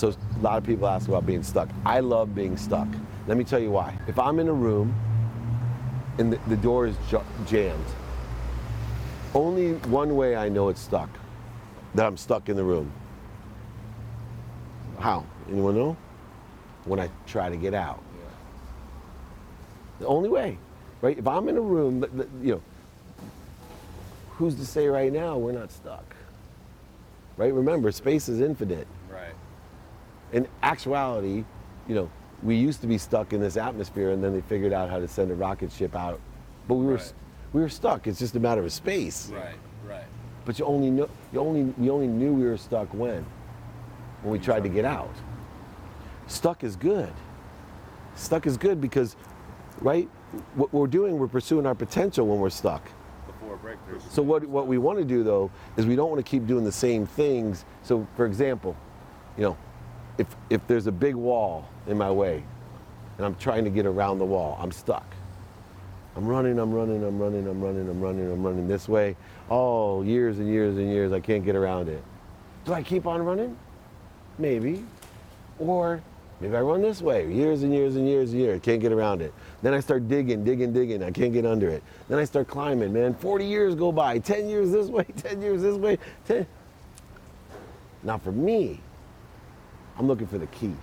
So a lot of people ask about being stuck. I love being stuck. Let me tell you why. If I'm in a room and the, the door is jammed, only one way I know it's stuck, that I'm stuck in the room. How? Anyone know? When I try to get out. The only way, right? If I'm in a room, you know, who's to say right now we're not stuck? Right? Remember, space is infinite. In actuality, you know, we used to be stuck in this atmosphere, and then they figured out how to send a rocket ship out. But we were, Right. we were stuck. It's just a matter of space. Right. Right. But you only know, you only, we only knew we were stuck when, when we tried to get out. Stuck is good. Stuck is good because, right? What we're doing, we're pursuing our potential when we're stuck. Before breakthroughs. So what what we want to do though is we don't want to keep doing the same things. So for example, you know, if if there's a big wall in my way and I'm trying to get around the wall, I'm stuck. I'm running, I'm running, I'm running, I'm running, I'm running, I'm running this way. Oh, years and years and years I can't get around it. Do I keep on running? Maybe. Or maybe I run this way, years and years and years and years, I can't get around it. Then I start digging, digging, digging, I can't get under it. Then I start climbing, man. 40 years go by, 10 years this way, 10 years this way, 10. Now for me, I'm looking for the key.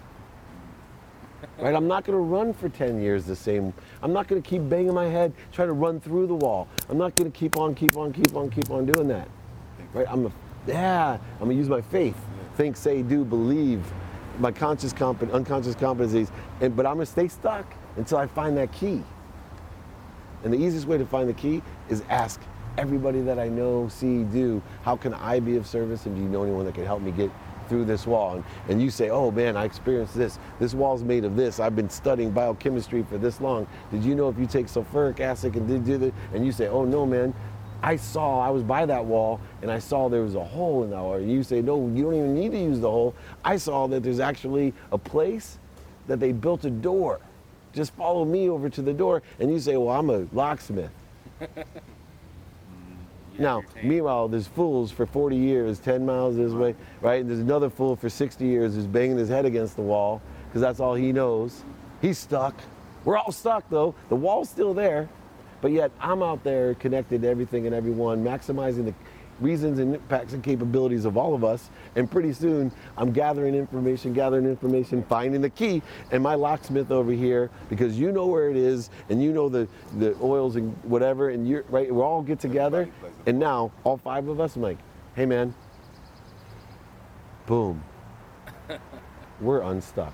Right? I'm not gonna run for 10 years the same. I'm not gonna keep banging my head, trying to run through the wall. I'm not gonna keep on, keep on, keep on, keep on doing that. Right? I'm a, yeah, I'm gonna use my faith. Think, say, do, believe, my conscious comp- unconscious competencies, and, but I'm gonna stay stuck until I find that key. And the easiest way to find the key is ask everybody that I know, see, do, how can I be of service? And do you know anyone that can help me get through this wall? And, and you say, oh man, I experienced this. This wall's made of this. I've been studying biochemistry for this long. Did you know if you take sulfuric acid and do this? And you say, oh no, man, I saw, I was by that wall and I saw there was a hole in that wall. And you say, no, you don't even need to use the hole. I saw that there's actually a place that they built a door. Just follow me over to the door. And you say, well, I'm a locksmith. Now, have your tan. meanwhile, there's fools for 40 years, 10 miles this way, right? And there's another fool for 60 years who's banging his head against the wall because that's all he knows. He's stuck. We're all stuck though. The wall's still there, but yet I'm out there connected to everything and everyone, maximizing the reasons and impacts and capabilities of all of us. And pretty soon, I'm gathering information, gathering information, finding the key. And my locksmith over here, because you know where it is, and you know the, the oils and whatever, and you're right. We all get together, and now all five of us, I'm like, hey man, boom, we're unstuck.